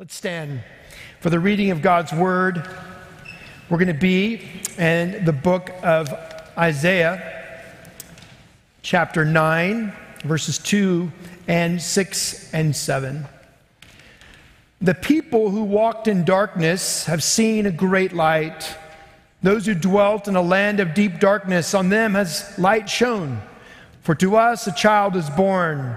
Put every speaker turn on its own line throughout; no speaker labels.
Let's stand for the reading of God's word. We're going to be in the book of Isaiah, chapter 9, verses 2 and 6 and 7. The people who walked in darkness have seen a great light. Those who dwelt in a land of deep darkness, on them has light shone. For to us a child is born.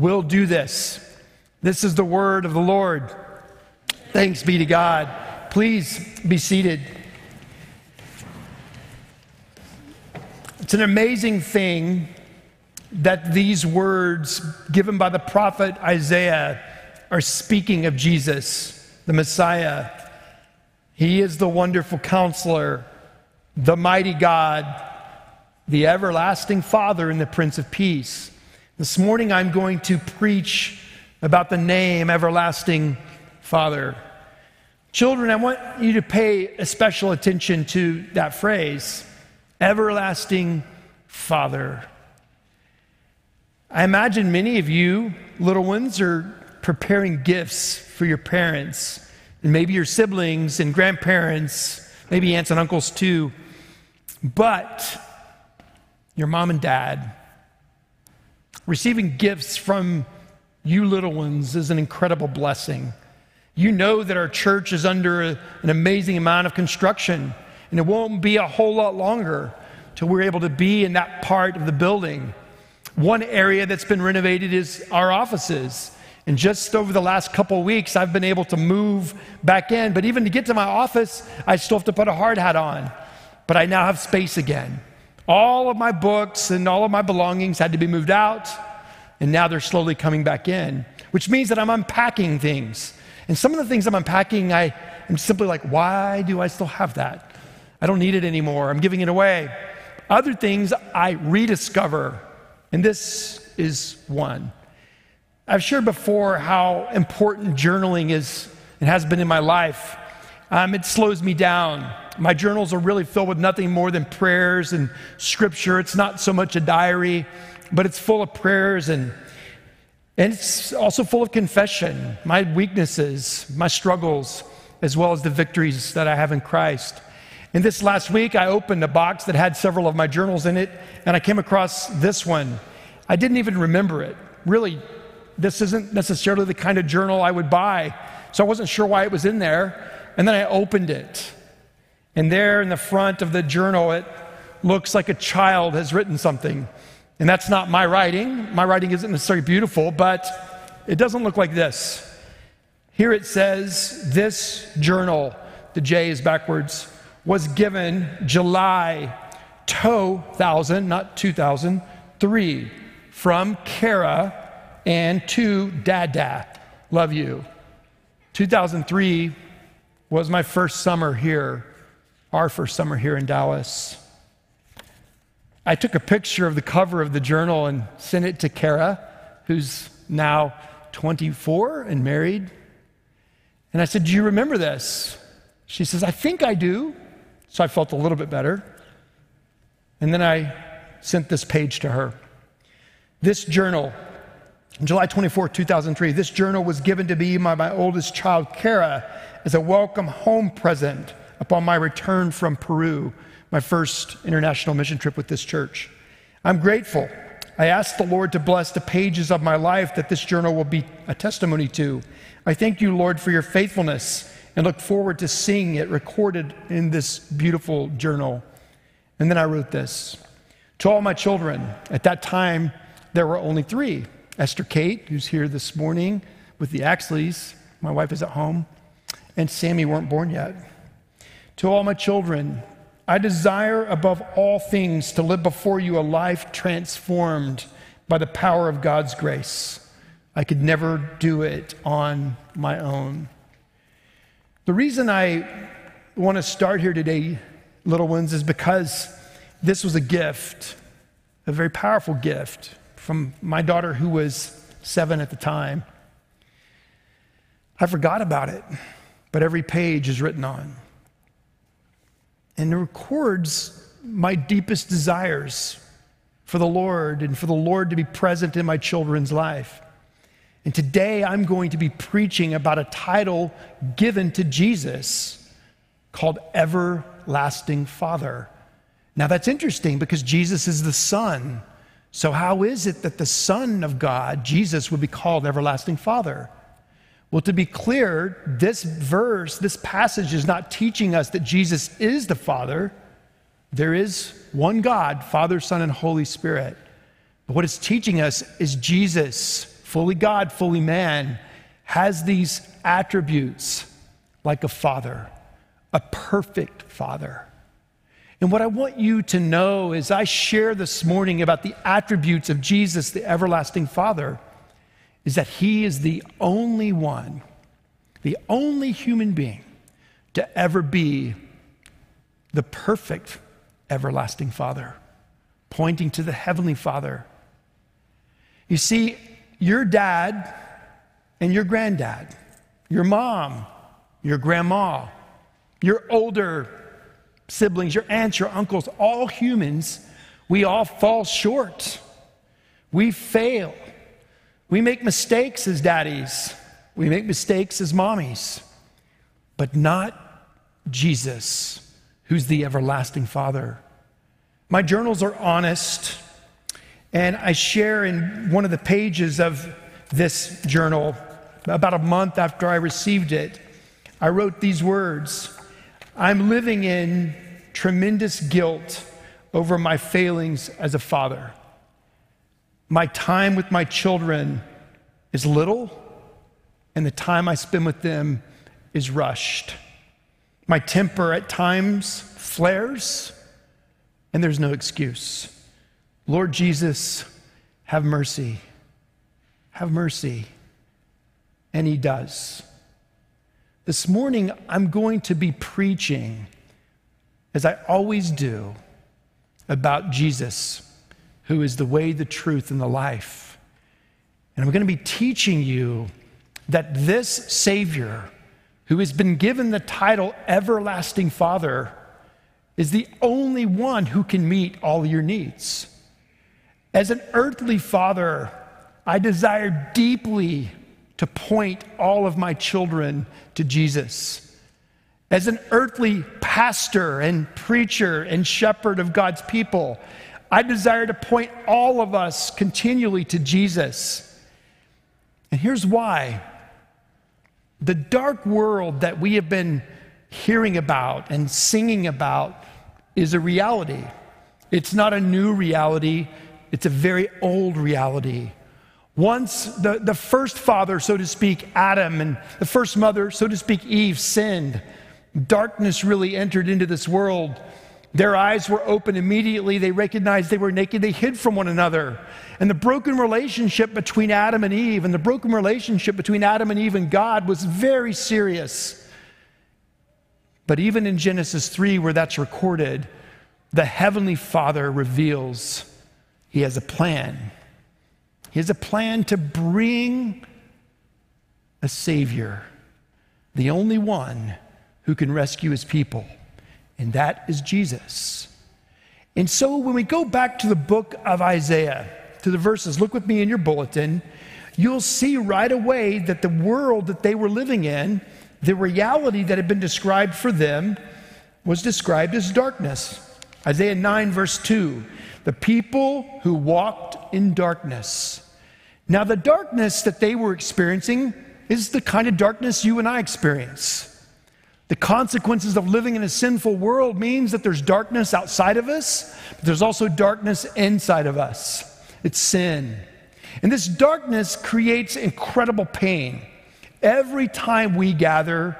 will do this. This is the word of the Lord. Thanks be to God. Please be seated. It's an amazing thing that these words given by the prophet Isaiah are speaking of Jesus, the Messiah. He is the wonderful counselor, the mighty God, the everlasting Father, and the Prince of Peace. This morning I'm going to preach about the name Everlasting Father. Children, I want you to pay a special attention to that phrase, Everlasting Father. I imagine many of you, little ones, are preparing gifts for your parents, and maybe your siblings and grandparents, maybe aunts and uncles too. But your mom and dad, Receiving gifts from you little ones is an incredible blessing. You know that our church is under an amazing amount of construction, and it won't be a whole lot longer till we're able to be in that part of the building. One area that's been renovated is our offices. And just over the last couple of weeks, I've been able to move back in. But even to get to my office, I still have to put a hard hat on. But I now have space again. All of my books and all of my belongings had to be moved out, and now they're slowly coming back in, which means that I'm unpacking things. And some of the things I'm unpacking, I am simply like, why do I still have that? I don't need it anymore. I'm giving it away. Other things I rediscover, and this is one. I've shared before how important journaling is and has been in my life. Um, it slows me down. My journals are really filled with nothing more than prayers and scripture. It's not so much a diary, but it's full of prayers and and it's also full of confession, my weaknesses, my struggles, as well as the victories that I have in Christ. And this last week, I opened a box that had several of my journals in it, and I came across this one. I didn't even remember it. Really, this isn't necessarily the kind of journal I would buy, so I wasn't sure why it was in there. And then I opened it. And there in the front of the journal, it looks like a child has written something. And that's not my writing. My writing isn't necessarily beautiful, but it doesn't look like this. Here it says, This journal, the J is backwards, was given July 2000, not 2003, from Kara and to Dada. Love you. 2003 was my first summer here, our first summer here in Dallas. I took a picture of the cover of the journal and sent it to Kara, who's now 24 and married. And I said, Do you remember this? She says, I think I do. So I felt a little bit better. And then I sent this page to her. This journal, July 24, 2003, this journal was given to me by my oldest child, Kara, as a welcome home present upon my return from Peru, my first international mission trip with this church. I'm grateful. I ask the Lord to bless the pages of my life that this journal will be a testimony to. I thank you, Lord, for your faithfulness and look forward to seeing it recorded in this beautiful journal. And then I wrote this To all my children, at that time, there were only three Esther Kate, who's here this morning with the Axleys. My wife is at home and Sammy weren't born yet. To all my children, I desire above all things to live before you a life transformed by the power of God's grace. I could never do it on my own. The reason I want to start here today, little ones, is because this was a gift, a very powerful gift from my daughter who was seven at the time. I forgot about it, but every page is written on. And records my deepest desires for the Lord and for the Lord to be present in my children's life. And today I'm going to be preaching about a title given to Jesus called Everlasting Father. Now that's interesting because Jesus is the Son. So, how is it that the Son of God, Jesus, would be called Everlasting Father? Well, to be clear, this verse, this passage is not teaching us that Jesus is the Father. There is one God, Father, Son, and Holy Spirit. But what it's teaching us is Jesus, fully God, fully man, has these attributes like a father, a perfect father. And what I want you to know is I share this morning about the attributes of Jesus, the everlasting Father is that he is the only one, the only human being to ever be the perfect everlasting Father, pointing to the Heavenly Father. You see, your dad and your granddad, your mom, your grandma, your older siblings, your aunts, your uncles, all humans, we all fall short. We fail. We make mistakes as daddies, we make mistakes as mommies, but not Jesus, who's the everlasting Father. My journals are honest, and I share in one of the pages of this journal, about a month after I received it, I wrote these words I'm living in tremendous guilt over my failings as a father. My time with my children is little, and the time I spend with them is rushed. My temper at times flares, and there's no excuse. Lord Jesus, have mercy. Have mercy. And He does. This morning, I'm going to be preaching, as I always do, about Jesus who is the way, the truth, and the life. And I'm going to be teaching you that this Savior, who has been given the title Everlasting Father, is the only one who can meet all your needs. As an earthly father, I desire deeply to point all of my children to Jesus. As an earthly pastor and preacher and shepherd of God's people, I desire to point all of us continually to Jesus. And here's why the dark world that we have been hearing about and singing about is a reality. It's not a new reality, it's a very old reality. Once the, the first father, so to speak, Adam, and the first mother, so to speak, Eve, sinned, darkness really entered into this world. Their eyes were open immediately. They recognized they were naked. They hid from one another. And the broken relationship between Adam and Eve and the broken relationship between Adam and Eve and God was very serious. But even in Genesis 3, where that's recorded, the Heavenly Father reveals He has a plan. He has a plan to bring a Savior, the only one who can rescue His people and that is Jesus. And so when we go back to the book of Isaiah, to the verses, look with me in your bulletin, you'll see right away that the world that they were living in, the reality that had been described for them, was described as darkness. Isaiah 9, verse 2 the people who walked in darkness. Now, the darkness that they were experiencing is the kind of darkness you and I experience. The consequences of living in a sinful world means that there's darkness outside of us, but there's also darkness inside of us. It's sin. And this darkness creates incredible pain. Every time we gather,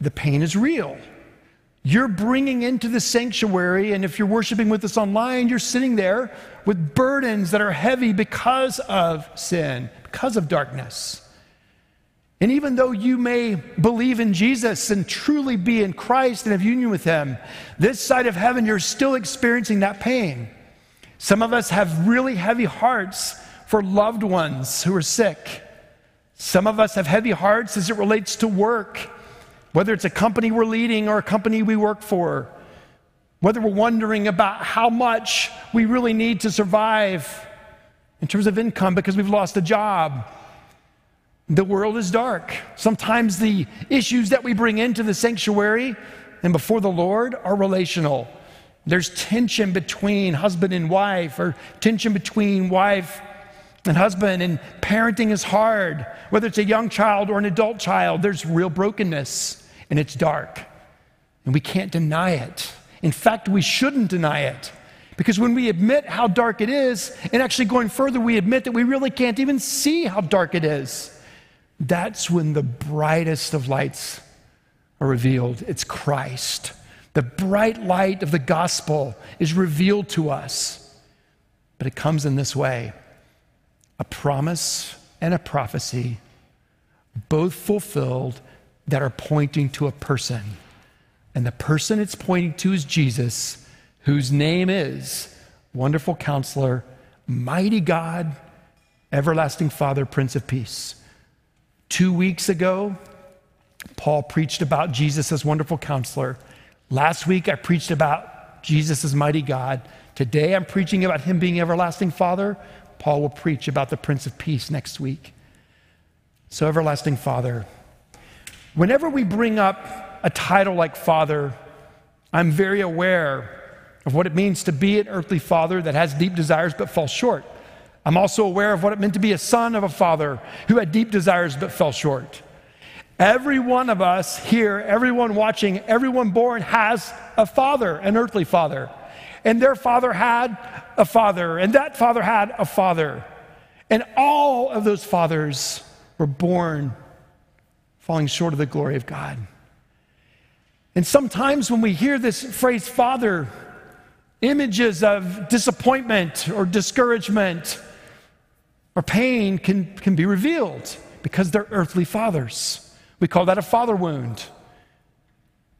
the pain is real. You're bringing into the sanctuary, and if you're worshiping with us online, you're sitting there with burdens that are heavy because of sin, because of darkness. And even though you may believe in Jesus and truly be in Christ and have union with Him, this side of heaven, you're still experiencing that pain. Some of us have really heavy hearts for loved ones who are sick. Some of us have heavy hearts as it relates to work, whether it's a company we're leading or a company we work for, whether we're wondering about how much we really need to survive in terms of income because we've lost a job. The world is dark. Sometimes the issues that we bring into the sanctuary and before the Lord are relational. There's tension between husband and wife, or tension between wife and husband, and parenting is hard. Whether it's a young child or an adult child, there's real brokenness, and it's dark. And we can't deny it. In fact, we shouldn't deny it. Because when we admit how dark it is, and actually going further, we admit that we really can't even see how dark it is, that's when the brightest of lights are revealed. It's Christ. The bright light of the gospel is revealed to us. But it comes in this way a promise and a prophecy, both fulfilled, that are pointing to a person. And the person it's pointing to is Jesus, whose name is Wonderful Counselor, Mighty God, Everlasting Father, Prince of Peace. Two weeks ago, Paul preached about Jesus as Wonderful Counselor. Last week, I preached about Jesus as Mighty God. Today, I'm preaching about Him being Everlasting Father. Paul will preach about the Prince of Peace next week. So, Everlasting Father, whenever we bring up a title like Father, I'm very aware of what it means to be an earthly father that has deep desires but falls short. I'm also aware of what it meant to be a son of a father who had deep desires but fell short. Every one of us here, everyone watching, everyone born has a father, an earthly father. And their father had a father, and that father had a father. And all of those fathers were born falling short of the glory of God. And sometimes when we hear this phrase, father, images of disappointment or discouragement or pain can, can be revealed because they're earthly fathers. We call that a father wound.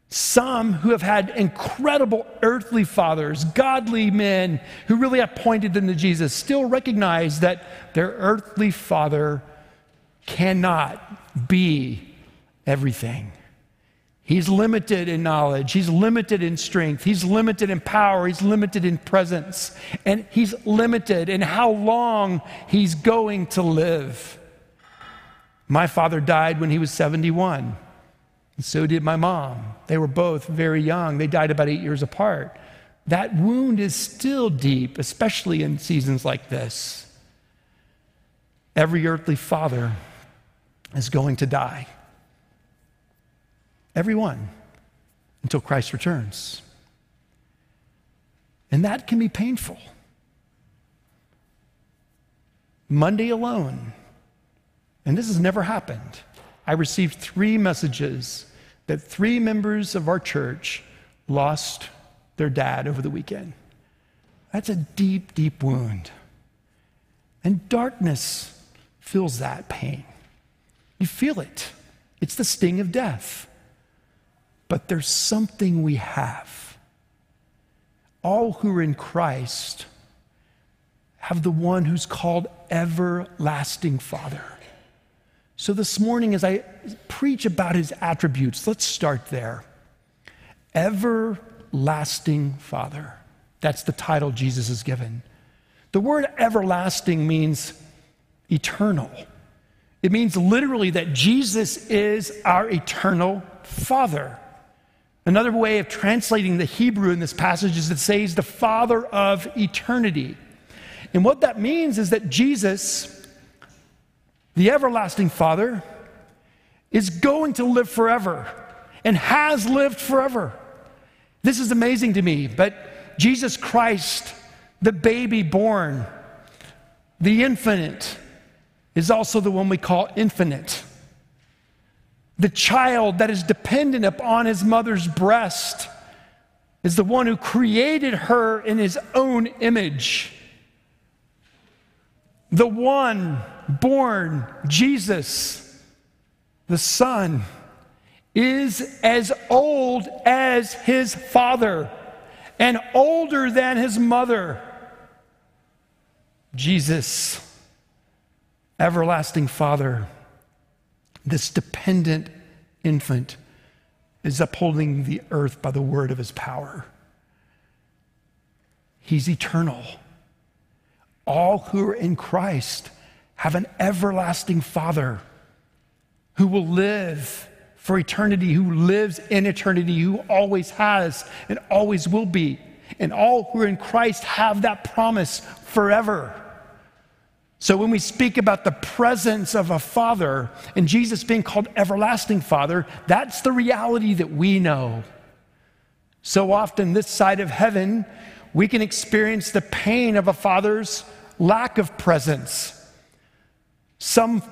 Some who have had incredible earthly fathers, godly men who really have pointed them to Jesus, still recognize that their earthly father cannot be everything. He's limited in knowledge. He's limited in strength. He's limited in power. He's limited in presence. And he's limited in how long he's going to live. My father died when he was 71, and so did my mom. They were both very young. They died about eight years apart. That wound is still deep, especially in seasons like this. Every earthly father is going to die. Everyone, until Christ returns. And that can be painful. Monday alone, and this has never happened. I received three messages that three members of our church lost their dad over the weekend. That's a deep, deep wound. And darkness feels that pain. You feel it. It's the sting of death. But there's something we have. All who are in Christ have the one who's called everlasting Father. So, this morning, as I preach about his attributes, let's start there. Everlasting Father. That's the title Jesus is given. The word everlasting means eternal. It means literally that Jesus is our eternal Father. Another way of translating the Hebrew in this passage is to say he's the Father of eternity. And what that means is that Jesus the everlasting Father, is going to live forever and has lived forever. This is amazing to me, but Jesus Christ, the baby born, the infinite, is also the one we call infinite. The child that is dependent upon his mother's breast is the one who created her in his own image. The one born, Jesus, the Son, is as old as his Father and older than his mother. Jesus, everlasting Father, this dependent infant, is upholding the earth by the word of his power. He's eternal. All who are in Christ have an everlasting Father who will live for eternity, who lives in eternity, who always has and always will be. And all who are in Christ have that promise forever. So when we speak about the presence of a father and Jesus being called everlasting father, that's the reality that we know. So often, this side of heaven, we can experience the pain of a father's lack of presence. Some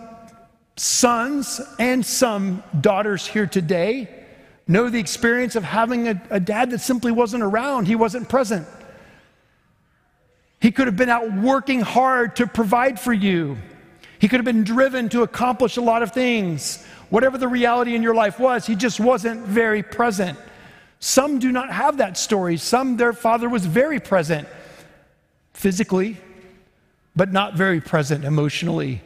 sons and some daughters here today know the experience of having a, a, dad that simply wasn't around, he wasn't present. He could have been out working hard to provide for you. He could have been driven to accomplish a lot of things. Whatever the reality in your life was, he just wasn't very present. Some do not have that story. Some, their father was very present physically, but not very present emotionally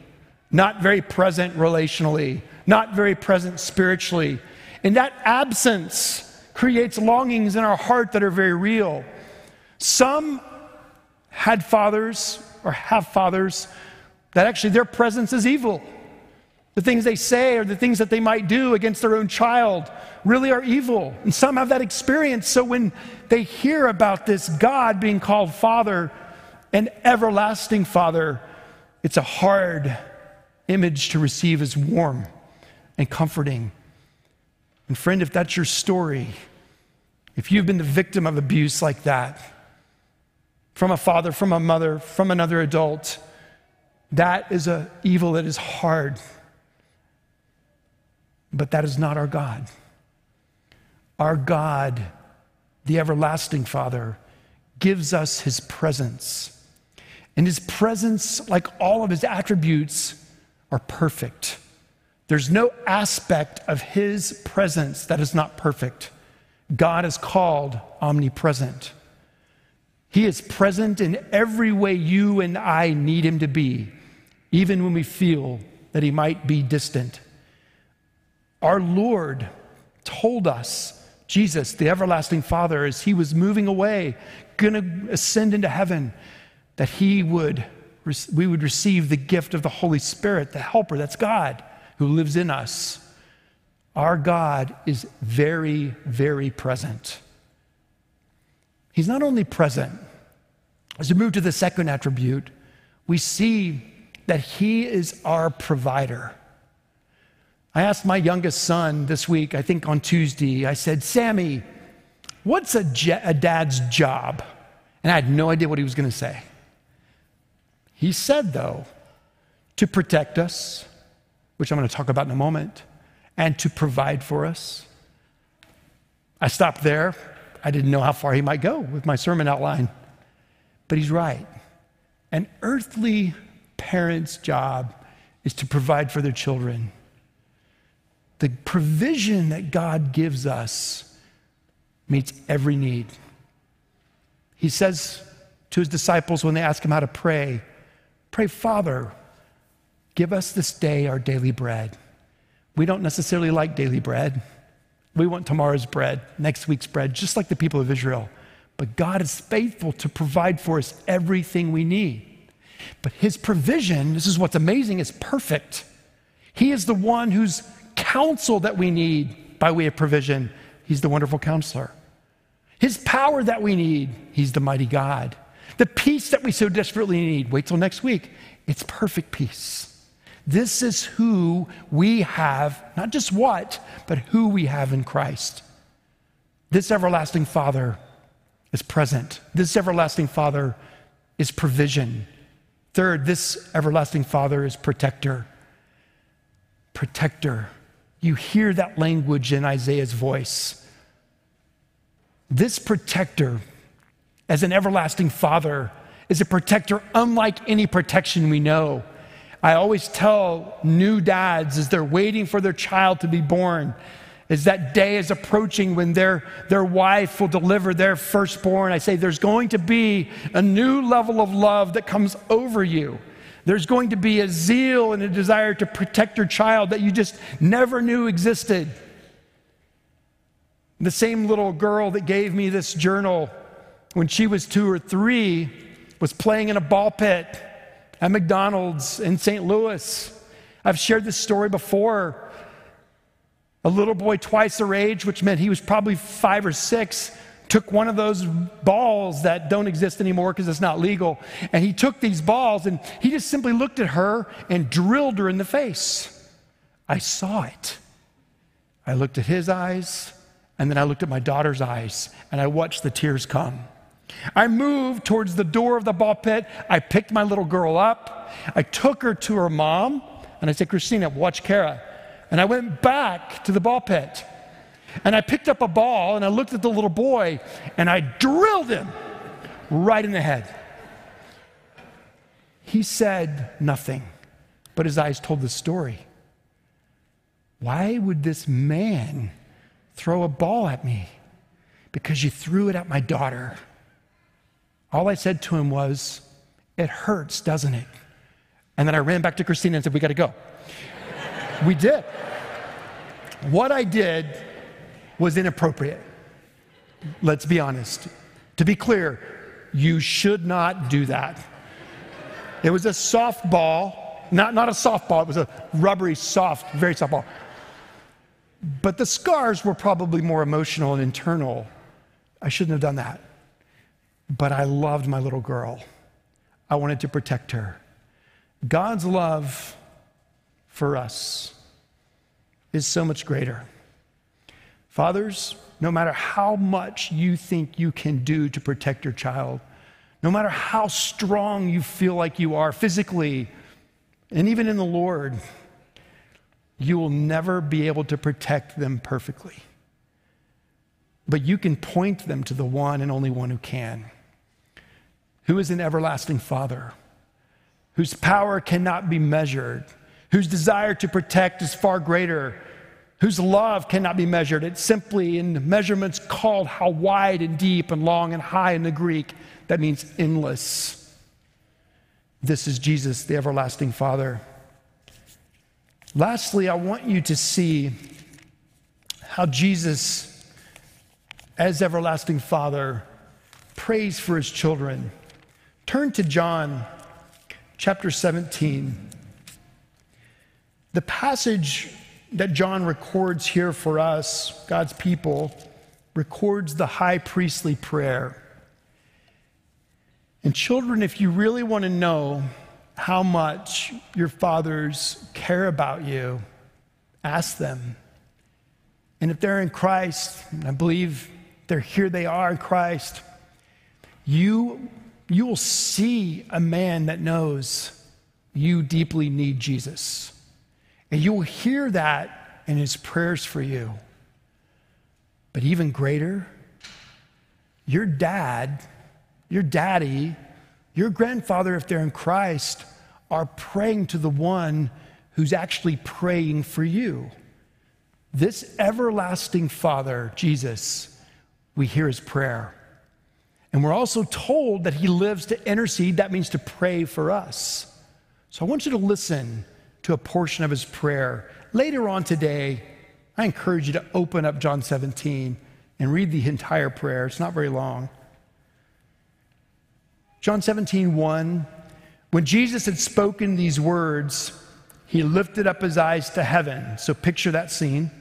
not very present relationally, not very present spiritually. And that absence creates longings in our heart that are very real. Some had fathers or have fathers that actually their presence is evil. The things they say or the things that they might do against their own child really are evil. And some have that experience. So when they hear about this God being called Father, an everlasting Father, it's a hard image to receive as warm and comforting. And friend, if that's your story, if you've been the victim of abuse like that, from a father, from a mother, from another adult, that is an evil that is hard. But that is not our God. Our God, the everlasting Father, gives us his presence. And his presence, like all of his attributes, are perfect. There's no aspect of his presence that is not perfect. God is called omnipresent. He is present in every way you and I need him to be, even when we feel that he might be distant. Our Lord told us, Jesus, the everlasting Father, as he was moving away, going to ascend into heaven, that he would we would receive the gift of the Holy Spirit, the helper, that's God who lives in us. Our God is very, very present. He's not only present, as we move to the second attribute, we see that He is our provider. I asked my youngest son this week, I think on Tuesday, I said, Sammy, what's a, dad's job? And I had no idea what he was going to say. He said, though, to protect us, which I'm going to talk about in a moment, and to provide for us. I stopped there. I didn't know how far he might go with my sermon outline. But he's right. An earthly parent's job is to provide for their children. The provision that God gives us meets every need. He says to his disciples when they ask him how to pray, Pray, Father, give us this day our daily bread. We don't necessarily like daily bread. We want tomorrow's bread, next week's bread, just like the people of Israel. But God is faithful to provide for us everything we need. But His provision, this is what's amazing, is perfect. He is the one whose counsel that we need by way of provision. He's the wonderful counselor. His power that we need, He's the mighty God. The peace that we so desperately need, wait till next week. It's perfect peace. This is who we have, not just what, but who we have in Christ. This everlasting Father is present. This everlasting Father is provision. Third, this everlasting Father is protector. Protector. You hear that language in Isaiah's voice. This protector as an everlasting father, is a protector unlike any protection we know. I always tell new dads as they're waiting for their child to be born, as that day is approaching when their, their wife will deliver their firstborn, I say there's going to be a new level of love that comes over you. There's going to be a zeal and a desire to protect your child that you just never knew existed. The same little girl that gave me this journal when she was two or three was playing in a ball pit at McDonald's in St. Louis. I've shared this story before. A little boy twice her age, which meant he was probably five or six, took one of those balls that don't exist anymore because it's not legal, and he took these balls and he just simply looked at her and drilled her in the face. I saw it. I looked at his eyes, and then I looked at my daughter's eyes, and I watched the tears come. I moved towards the door of the ball pit. I picked my little girl up. I took her to her mom, and I said, Christina, watch Kara. And I went back to the ball pit. And I picked up a ball and I looked at the little boy and I drilled him right in the head. He said nothing, but his eyes told the story. Why would this man throw a ball at me? Because you threw it at my daughter. All I said to him was, It hurts, doesn't it? And then I ran back to Christina and said, We got to go. we did. What I did was inappropriate. Let's be honest. To be clear, you should not do that. It was a softball, not, not a softball, it was a rubbery, soft, very soft ball. But the scars were probably more emotional and internal. I shouldn't have done that. But I loved my little girl. I wanted to protect her. God's love for us is so much greater. Fathers, no matter how much you think you can do to protect your child, no matter how strong you feel like you are physically and even in the Lord, you will never be able to protect them perfectly. But you can point them to the one and only one who can who is an everlasting Father, whose power cannot be measured, whose desire to protect is far greater, whose love cannot be measured. It's simply in measurements called how wide and deep and long and high in the Greek. That means endless. This is Jesus, the everlasting Father. Lastly, I want you to see how Jesus, as everlasting Father, prays for his children. Turn to John chapter 17. The passage that John records here for us, God's people, records the high priestly prayer. And children, if you really want to know how much your fathers care about you, ask them. And if they're in Christ, I believe they're here, they are in Christ, you you will see a man that knows you deeply need Jesus. And you will hear that in his prayers for you. But even greater, your dad, your daddy, your grandfather, if they're in Christ, are praying to the one who's actually praying for you. This everlasting Father, Jesus, we hear his prayer. And we're also told that he lives to intercede. That means to pray for us. So I want you to listen to a portion of his prayer. Later on today, I encourage you to open up John 17 and read the entire prayer. It's not very long. John 17, 1. When Jesus had spoken these words, he lifted up his eyes to heaven. So picture that scene.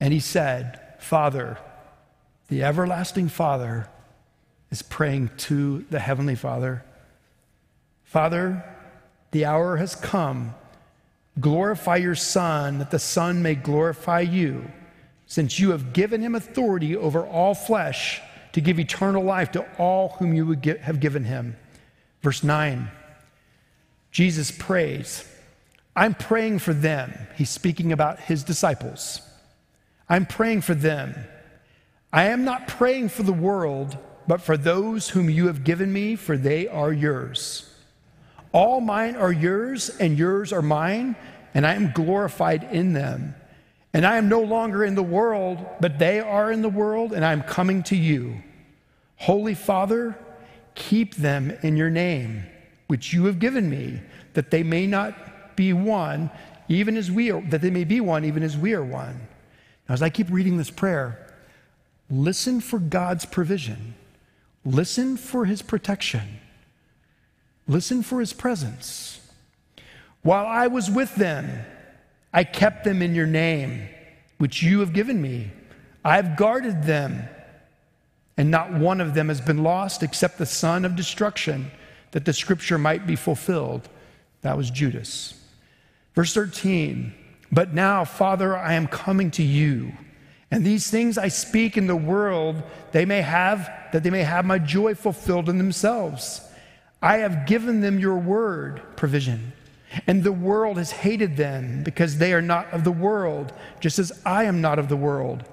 And he said, Father, the everlasting Father, is praying to the Heavenly Father Father, the hour has come. Glorify your Son, that the Son may glorify you, since you have given him authority over all flesh to give eternal life to all whom you would have given him. Verse 9 Jesus prays, I'm praying for them. He's speaking about his disciples. I'm praying for them. I am not praying for the world but for those whom you have given me, for they are yours. All mine are yours, and yours are mine, and I am glorified in them. And I am no longer in the world, but they are in the world, and I am coming to you. Holy Father, keep them in your name, which you have given me, that they may not be one, even as we are, that they may be one, even as we are one. Now, as I keep reading this prayer, listen for God's provision, listen for his protection, listen for his presence. While I was with them, I kept them in your name, which you have given me. I have guarded them, and not one of them has been lost except the son of destruction, that the scripture might be fulfilled. That was Judas. Verse 13, but now, Father, I am coming to you. And these things I speak in the world, they may have, that they may have my joy fulfilled in themselves. I have given them your word, provision. And the world has hated them because they are not of the world, just as I am not of the world.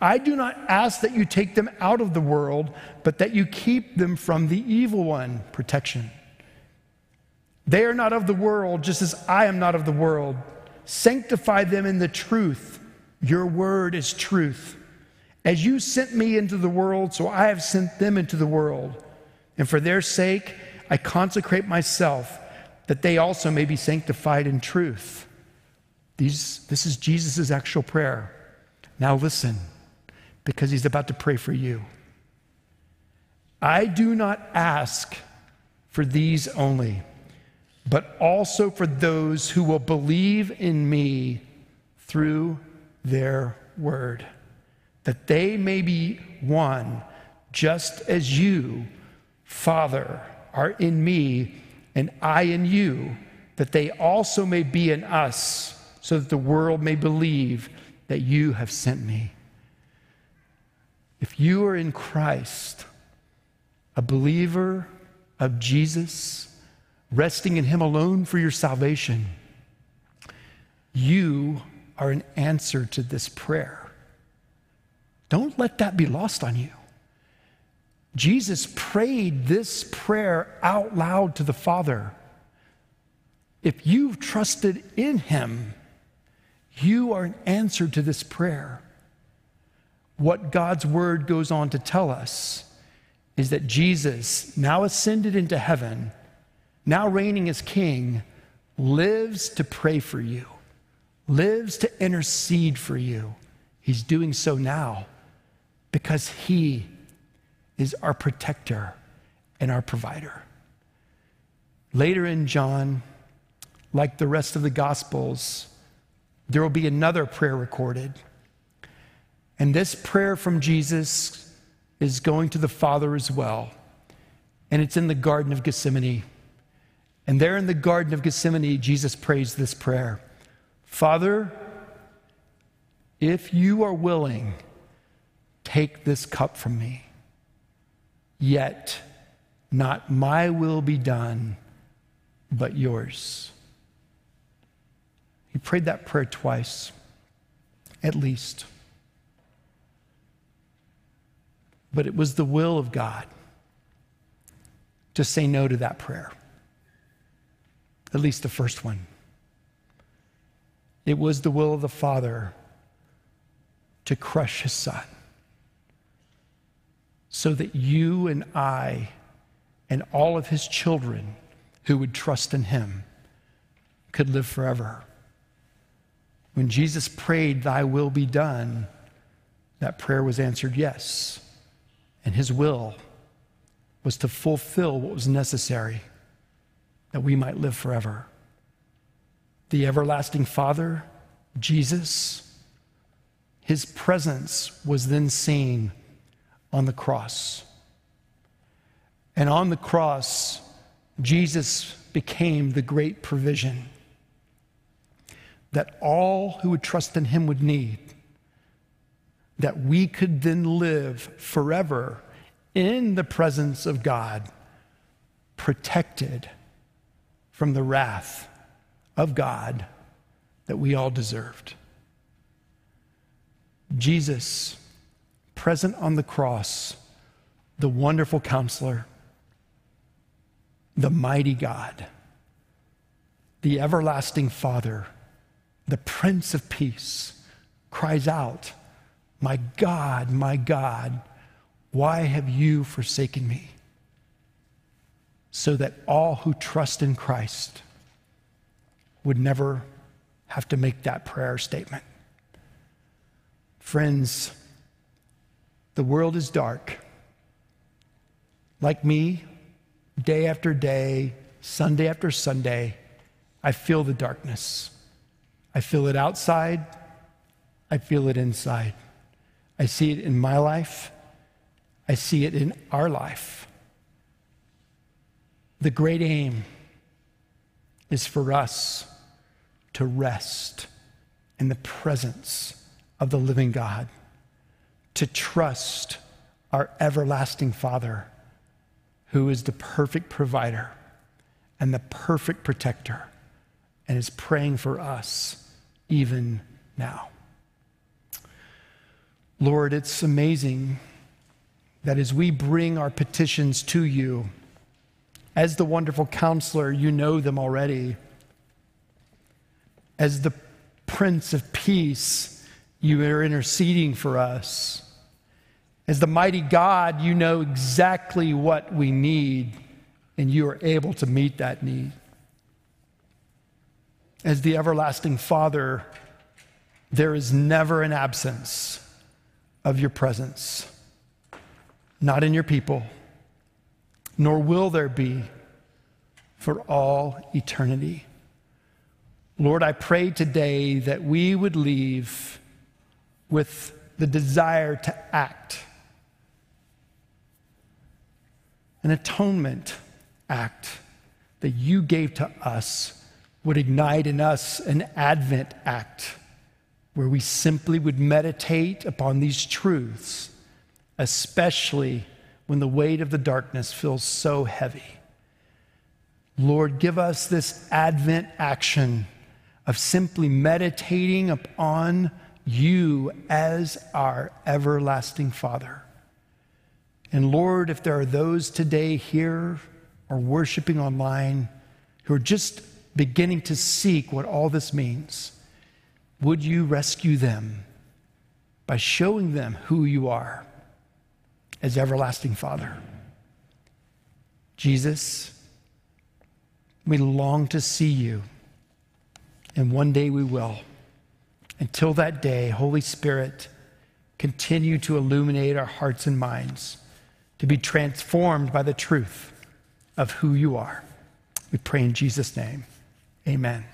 I do not ask that you take them out of the world, but that you keep them from the evil one, protection. They are not of the world, just as I am not of the world. Sanctify them in the truth. Your word is truth. As you sent me into the world, so I have sent them into the world. And for their sake, I consecrate myself that they also may be sanctified in truth. These, this is Jesus' actual prayer. Now listen, because he's about to pray for you. I do not ask for these only, but also for those who will believe in me through their word, that they may be one, just as you, Father, are in me and I in you, that they also may be in us, so that the world may believe that you have sent me. If you are in Christ, a believer of Jesus, resting in Him alone for your salvation, you are an answer to this prayer. Don't let that be lost on you. Jesus prayed this prayer out loud to the Father. If you've trusted in Him, you are an answer to this prayer. What God's Word goes on to tell us is that Jesus, now ascended into heaven, now reigning as King, lives to pray for you, lives to intercede for you. He's doing so now because He is our protector and our provider. Later in John, like the rest of the Gospels, there will be another prayer recorded. And this prayer from Jesus is going to the Father as well. And it's in the Garden of Gethsemane. And there in the Garden of Gethsemane, Jesus prays this prayer Father, if you are willing, take this cup from me. Yet, not my will be done, but yours. He prayed that prayer twice, at least. But it was the will of God to say no to that prayer, at least the first one. It was the will of the Father to crush his son so that you and I and all of his children who would trust in him could live forever. When Jesus prayed, Thy will be done, that prayer was answered yes. And his will was to fulfill what was necessary that we might live forever. The everlasting Father, Jesus, his presence was then seen on the cross. And on the cross, Jesus became the great provision that all who would trust in him would need, that we could then live forever in the presence of God, protected from the wrath of God that we all deserved. Jesus present on the cross, the wonderful counselor, the mighty God, the everlasting Father, the Prince of Peace, cries out, My God, my God, why have you forsaken me? So that all who trust in Christ would never have to make that prayer statement. Friends, the world is dark. Like me, day after day, Sunday after Sunday, I feel the darkness. I feel it outside, I feel it inside. I see it in my life, I see it in our life. The great aim is for us to rest in the presence of the living God, to trust our everlasting Father, who is the perfect provider and the perfect protector, and is praying for us even now. Lord, it's amazing that as we bring our petitions to you, as the wonderful counselor, you know them already. As the Prince of Peace, you are interceding for us. As the mighty God, you know exactly what we need, and you are able to meet that need. As the everlasting Father, there is never an absence of your presence, not in your people, nor will there be for all eternity. Lord, I pray today that we would leave with the desire to act, an atonement act that you gave to us would ignite in us an Advent act where we simply would meditate upon these truths, especially when the weight of the darkness feels so heavy. Lord, give us this Advent action of simply meditating upon you as our everlasting Father. And Lord, if there are those today here or worshiping online who are just beginning to seek what all this means, would you rescue them by showing them who you are as everlasting Father? Jesus, we long to see you, and one day we will. Until that day, Holy Spirit, continue to illuminate our hearts and minds to be transformed by the truth of who you are. We pray in Jesus' name. Amen.